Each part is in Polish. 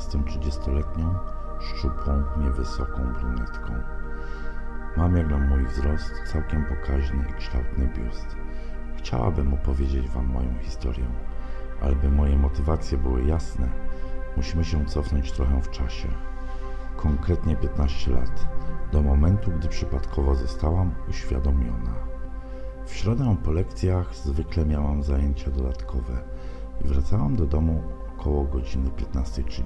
Jestem 30-letnią, szczupłą, niewysoką brunetką. Mam jak na mój wzrost całkiem pokaźny i kształtny biust. Chciałabym opowiedzieć Wam moją historię, ale by moje motywacje były jasne, musimy się cofnąć trochę w czasie. Konkretnie 15 lat, do momentu, gdy przypadkowo zostałam uświadomiona. W środę po lekcjach zwykle miałam zajęcia dodatkowe i wracałam do domu około godziny 15.30.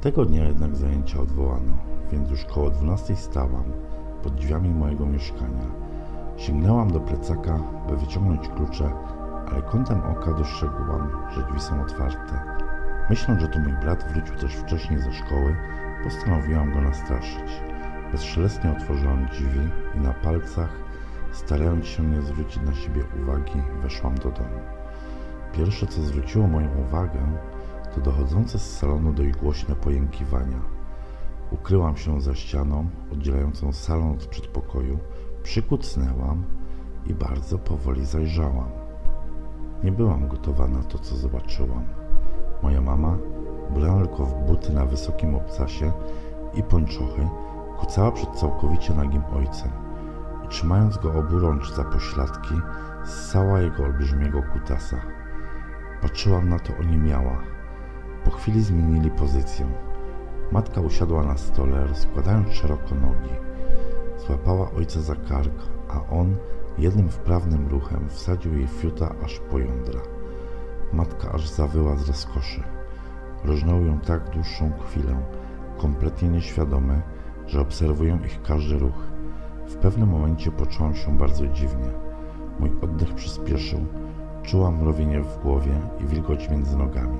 Tego dnia jednak zajęcia odwołano, więc już koło 12 stałam pod drzwiami mojego mieszkania. Sięgnęłam do plecaka, by wyciągnąć klucze, ale kątem oka dostrzegłam, że drzwi są otwarte. Myśląc, że to mój brat wrócił też wcześniej ze szkoły, postanowiłam go nastraszyć. Bezszelestnie otworzyłam drzwi i na palcach, starając się nie zwrócić na siebie uwagi, weszłam do domu. Pierwsze, co zwróciło moją uwagę, to dochodzące z salonu dość głośne pojękiwania. Ukryłam się za ścianą oddzielającą salon od przedpokoju, przykucnęłam i bardzo powoli zajrzałam. Nie byłam gotowa na to, co zobaczyłam. Moja mama, ubrana tylko w buty na wysokim obcasie i pończochy, kucała przed całkowicie nagim ojcem i trzymając go oburącz za pośladki, ssała jego olbrzymiego kutasa. Patrzyłam na to oniemiała. Po chwili zmienili pozycję. Matka usiadła na stole, rozkładając szeroko nogi. Złapała ojca za kark, a on jednym wprawnym ruchem wsadził jej fiuta aż po jądra. Matka aż zawyła z rozkoszy. Rożnął ją tak dłuższą chwilę, kompletnie nieświadome, że obserwują ich każdy ruch. W pewnym momencie poczułam się bardzo dziwnie. Mój oddech przyspieszył, Czułam mrowienie w głowie i wilgoć między nogami.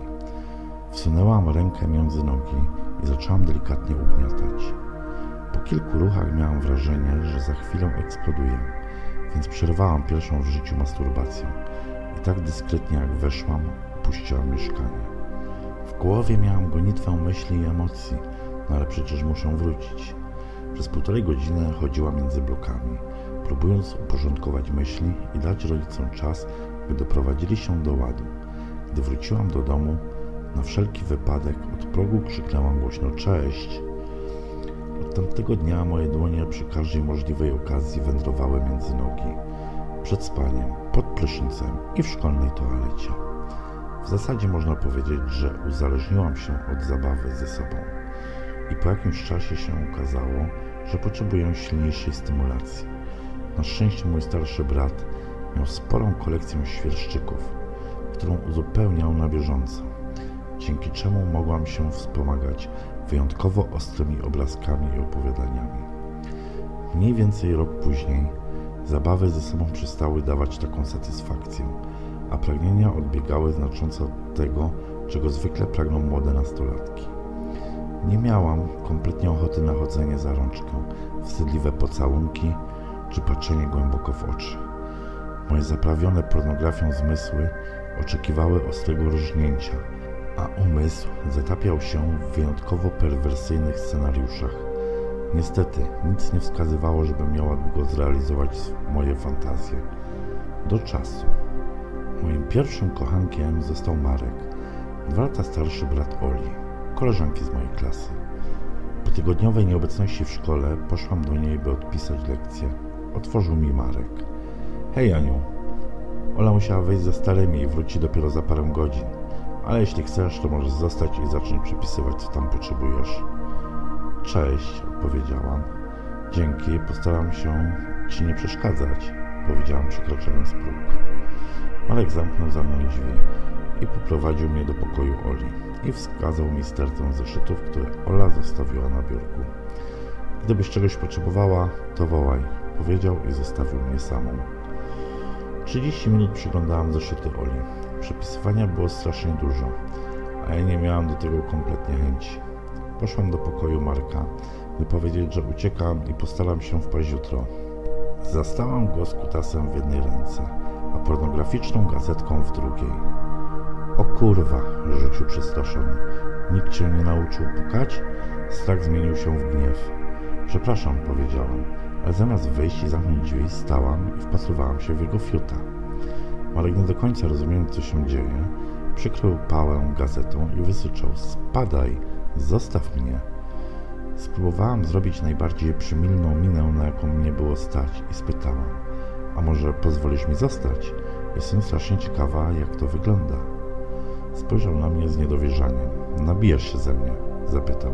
Wsunęłam rękę między nogi i zaczęłam delikatnie ugniatać. Po kilku ruchach miałam wrażenie, że za chwilę eksploduję, więc przerwałam pierwszą w życiu masturbację i tak dyskretnie jak weszłam, opuściłam mieszkanie. W głowie miałam gonitwę myśli i emocji, no ale przecież muszę wrócić. Przez półtorej godziny chodziłam między blokami, próbując uporządkować myśli i dać rodzicom czas, by doprowadzili się do ładu. Gdy wróciłam do domu, na wszelki wypadek od progu krzyknęłam głośno cześć. Od tamtego dnia moje dłonie przy każdej możliwej okazji wędrowały między nogi, przed spaniem, pod prysznicem i w szkolnej toalecie. W zasadzie można powiedzieć, że uzależniłam się od zabawy ze sobą. I po jakimś czasie się okazało, że potrzebuję silniejszej stymulacji. Na szczęście mój starszy brat Miał sporą kolekcję świerszczyków, którą uzupełniał na bieżąco, dzięki czemu mogłam się wspomagać wyjątkowo ostrymi obrazkami i opowiadaniami. Mniej więcej rok później zabawy ze sobą przestały dawać taką satysfakcję, a pragnienia odbiegały znacząco od tego, czego zwykle pragną młode nastolatki. Nie miałam kompletnie ochoty na chodzenie za rączkę, wstydliwe pocałunki czy patrzenie głęboko w oczy. Moje zaprawione pornografią zmysły oczekiwały ostrego różnięcia, a umysł zatapiał się w wyjątkowo perwersyjnych scenariuszach. Niestety, nic nie wskazywało, żebym miała długo zrealizować moje fantazje. Do czasu. Moim pierwszym kochankiem został Marek, dwa lata starszy brat Oli, koleżanki z mojej klasy. Po tygodniowej nieobecności w szkole poszłam do niej, by odpisać lekcję. Otworzył mi Marek. Hej Aniu, Ola musiała wyjść ze starymi i wróci dopiero za parę godzin. Ale jeśli chcesz, to możesz zostać i zacząć przepisywać, co tam potrzebujesz. Cześć, odpowiedziałam. Dzięki, postaram się ci nie przeszkadzać, powiedziałam przekraczając próg. Marek zamknął za mną drzwi i poprowadził mnie do pokoju Oli i wskazał mi stertę zeszytów, które Ola zostawiła na biurku. Gdybyś czegoś potrzebowała, to wołaj, powiedział i zostawił mnie samą. 30 minut przyglądałam zeszyty Oli. Przepisywania było strasznie dużo, a ja nie miałam do tego kompletnie chęci. Poszłam do pokoju Marka, by powiedzieć, że uciekam i postaram się wpaść jutro. Zastałam go z kutasem w jednej ręce, a pornograficzną gazetką w drugiej. O kurwa, rzucił przestraszony. Nikt cię nie nauczył pukać? Strach zmienił się w gniew. Przepraszam, powiedziałam, ale zamiast wyjść i zamknąć drzwi, stałam i wpatrywałam się w jego fiuta. Marek nie do końca rozumiejąc, co się dzieje, przykrył pałę gazetą i wysyczał: Spadaj, zostaw mnie. Spróbowałam zrobić najbardziej przymilną minę, na jaką mnie było stać, i spytałam: A może pozwolisz mi zostać? Jestem strasznie ciekawa, jak to wygląda. Spojrzał na mnie z niedowierzaniem. Nabijasz się ze mnie? zapytał.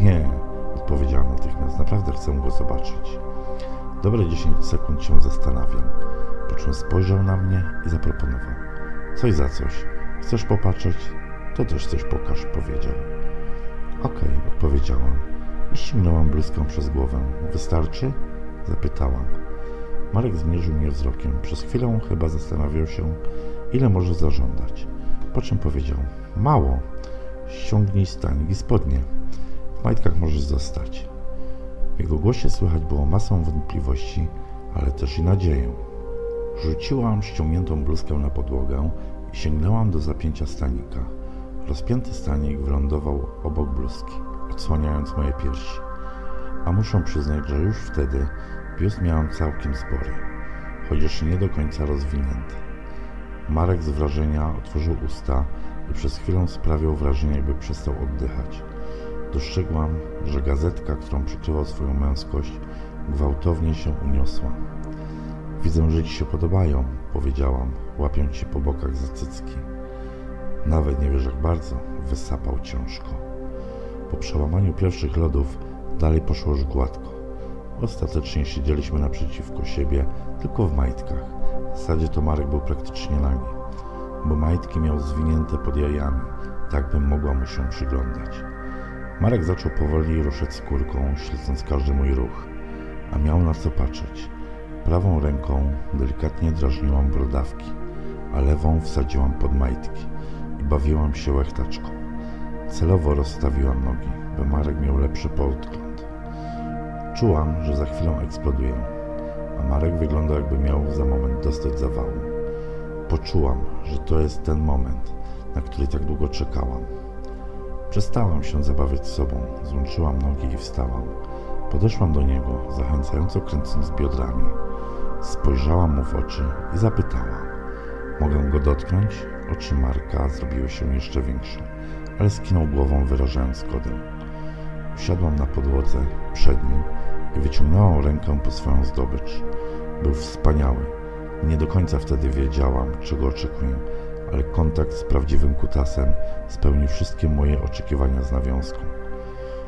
Nie, odpowiedziałam natychmiast. Chcę go zobaczyć. Dobre 10 sekund się zastanawiam. Po czym spojrzał na mnie i zaproponował. Coś za coś. Chcesz popatrzeć? To też coś pokaż, powiedział. Okej, okay, odpowiedziałam i ściągnęłam bluzkę przez głowę. Wystarczy? Zapytałam. Marek zmierzył mnie wzrokiem. Przez chwilę chyba zastanawiał się, ile może zażądać. Po czym powiedział: Mało. Ściągnij stanik i spodnie. W majtkach możesz zostać. Jego głosie słychać było masę wątpliwości, ale też i nadzieję. Rzuciłam ściągniętą bluzkę na podłogę i sięgnęłam do zapięcia stanika. Rozpięty stanik wylądował obok bluzki, odsłaniając moje piersi. A muszę przyznać, że już wtedy biust miałam całkiem spory, chociaż nie do końca rozwinięty. Marek z wrażenia otworzył usta i przez chwilę sprawiał wrażenie, jakby przestał oddychać. Dostrzegłam, że gazetka, którą przykrywał swoją męskość, gwałtownie się uniosła. Widzę, że ci się podobają, powiedziałam, łapiąc się po bokach za cycki. Nawet nie wiesz jak bardzo, wysapał ciężko. Po przełamaniu pierwszych lodów dalej poszło już gładko. Ostatecznie siedzieliśmy naprzeciwko siebie, tylko w majtkach. W zasadzie to Marek był praktycznie nagi, bo majtki miał zwinięte pod jajami, tak bym mogła mu się przyglądać. Marek zaczął powoli ruszać skórką, śledząc każdy mój ruch, a miał na co patrzeć. Prawą ręką delikatnie drażniłam brodawki, a lewą wsadziłam pod majtki i bawiłam się łechtaczką. Celowo rozstawiłam nogi, by Marek miał lepszy podgląd. Czułam, że za chwilę eksploduję, a Marek wyglądał jakby miał za moment dostać zawału. Poczułam, że to jest ten moment, na który tak długo czekałam. Przestałam się zabawiać sobą, złączyłam nogi i wstałam. Podeszłam do niego, zachęcająco kręcąc biodrami. Spojrzałam mu w oczy i zapytałam. Mogę go dotknąć? Oczy Marka zrobiły się jeszcze większe, ale skinął głową, wyrażając zgodę. Usiadłam na podłodze przed nim i wyciągnęłam rękę po swoją zdobycz. Był wspaniały. Nie do końca wtedy wiedziałam, czego oczekuję, ale kontakt z prawdziwym kutasem spełni wszystkie moje oczekiwania z nawiązką.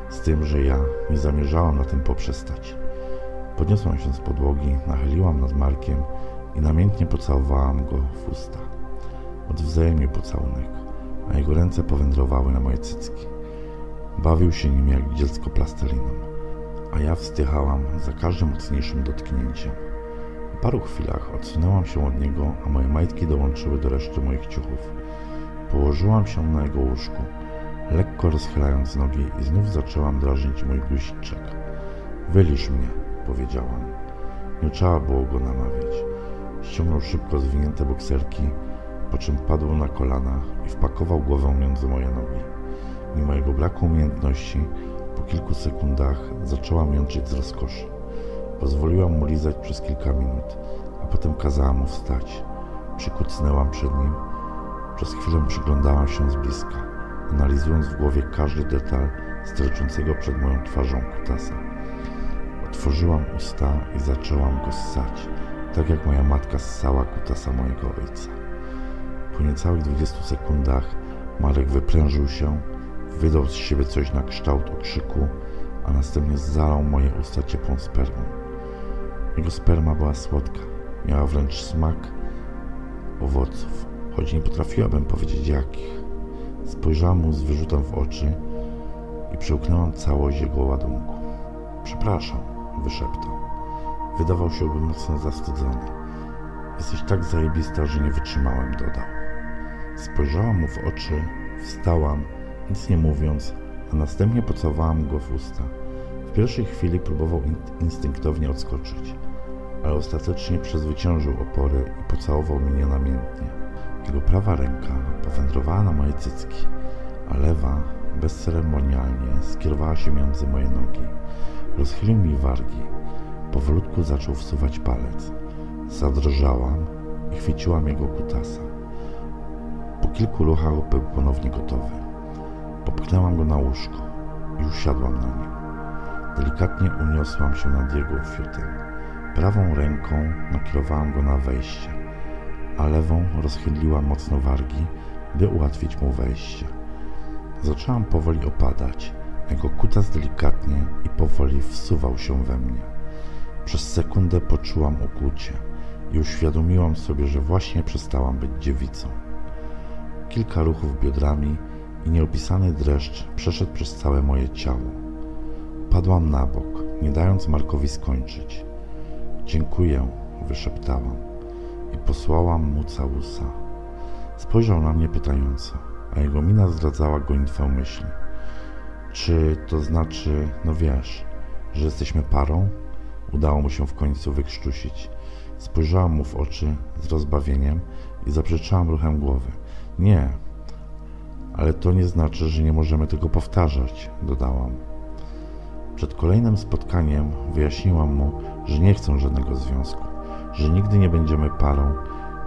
Z tym, że ja nie zamierzałam na tym poprzestać. Podniosłam się z podłogi, nachyliłam nad Markiem i namiętnie pocałowałam go w usta. Odwzajemnił pocałunek, a jego ręce powędrowały na moje cycki. Bawił się nim jak dziecko plasteliną, a ja wstychałam za każdym mocniejszym dotknięciem. Paru chwilach odsunęłam się od niego, a moje majtki dołączyły do reszty moich ciuchów. Położyłam się na jego łóżku, lekko rozchylając nogi i znów zaczęłam drażnić mój guziczek. Wylisz mnie, powiedziałam. Nie trzeba było go namawiać. Ściągnął szybko zwinięte bokserki, po czym padł na kolana i wpakował głowę między moje nogi. Mimo jego braku umiejętności, po kilku sekundach zaczęłam jączyć z rozkoszy. Pozwoliłam mu lizać przez kilka minut, a potem kazałam mu wstać. Przykucnęłam przed nim. Przez chwilę przyglądałam się z bliska, analizując w głowie każdy detal sterczącego przed moją twarzą kutasa. Otworzyłam usta i zaczęłam go ssać, tak jak moja matka ssała kutasa mojego ojca. Po niecałych 20 sekundach Marek wyprężył się, wydał z siebie coś na kształt okrzyku, a następnie zalał moje usta ciepłą spermą. Jego sperma była słodka, miała wręcz smak owoców, choć nie potrafiłabym powiedzieć jakich. Spojrzałam mu z wyrzutem w oczy i przełknęłam całość jego ładunku. Przepraszam, wyszeptał. Wydawał się by mocno zawstydzony. Jesteś tak zajebista, że nie wytrzymałem, dodał. Spojrzałam mu w oczy, wstałam, nic nie mówiąc, a następnie pocałowałam go w usta. W pierwszej chwili próbował in instynktownie odskoczyć, ale ostatecznie przezwyciężył opory i pocałował mnie namiętnie. Jego prawa ręka powędrowała na moje cycki, a lewa bezceremonialnie skierowała się między moje nogi. Rozchylił mi wargi. Powolutku zaczął wsuwać palec. Zadrżałam i chwyciłam jego kutasa. Po kilku ruchach był ponownie gotowy. Popchnęłam go na łóżko i usiadłam na nim. Delikatnie uniosłam się nad jego fiutem. Prawą ręką nakierowałam go na wejście, a lewą rozchyliłam mocno wargi, by ułatwić mu wejście. Zaczęłam powoli opadać. Jego kutas delikatnie i powoli wsuwał się we mnie. Przez sekundę poczułam ukłucie i uświadomiłam sobie, że właśnie przestałam być dziewicą. Kilka ruchów biodrami i nieopisany dreszcz przeszedł przez całe moje ciało. Padłam na bok, nie dając Markowi skończyć. Dziękuję, wyszeptałam i posłałam mu całusa. Spojrzał na mnie pytająco, a jego mina zdradzała gonitwę myśli. Czy to znaczy, no wiesz, że jesteśmy parą? Udało mu się w końcu wykrztusić. Spojrzałam mu w oczy z rozbawieniem i zaprzeczałam ruchem głowy. Nie, ale to nie znaczy, że nie możemy tego powtarzać, dodałam. Przed kolejnym spotkaniem wyjaśniłam mu, że nie chcę żadnego związku, że nigdy nie będziemy parą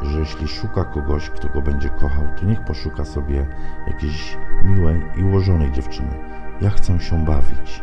że jeśli szuka kogoś, kto go będzie kochał, to niech poszuka sobie jakiejś miłej i ułożonej dziewczyny. Ja chcę się bawić.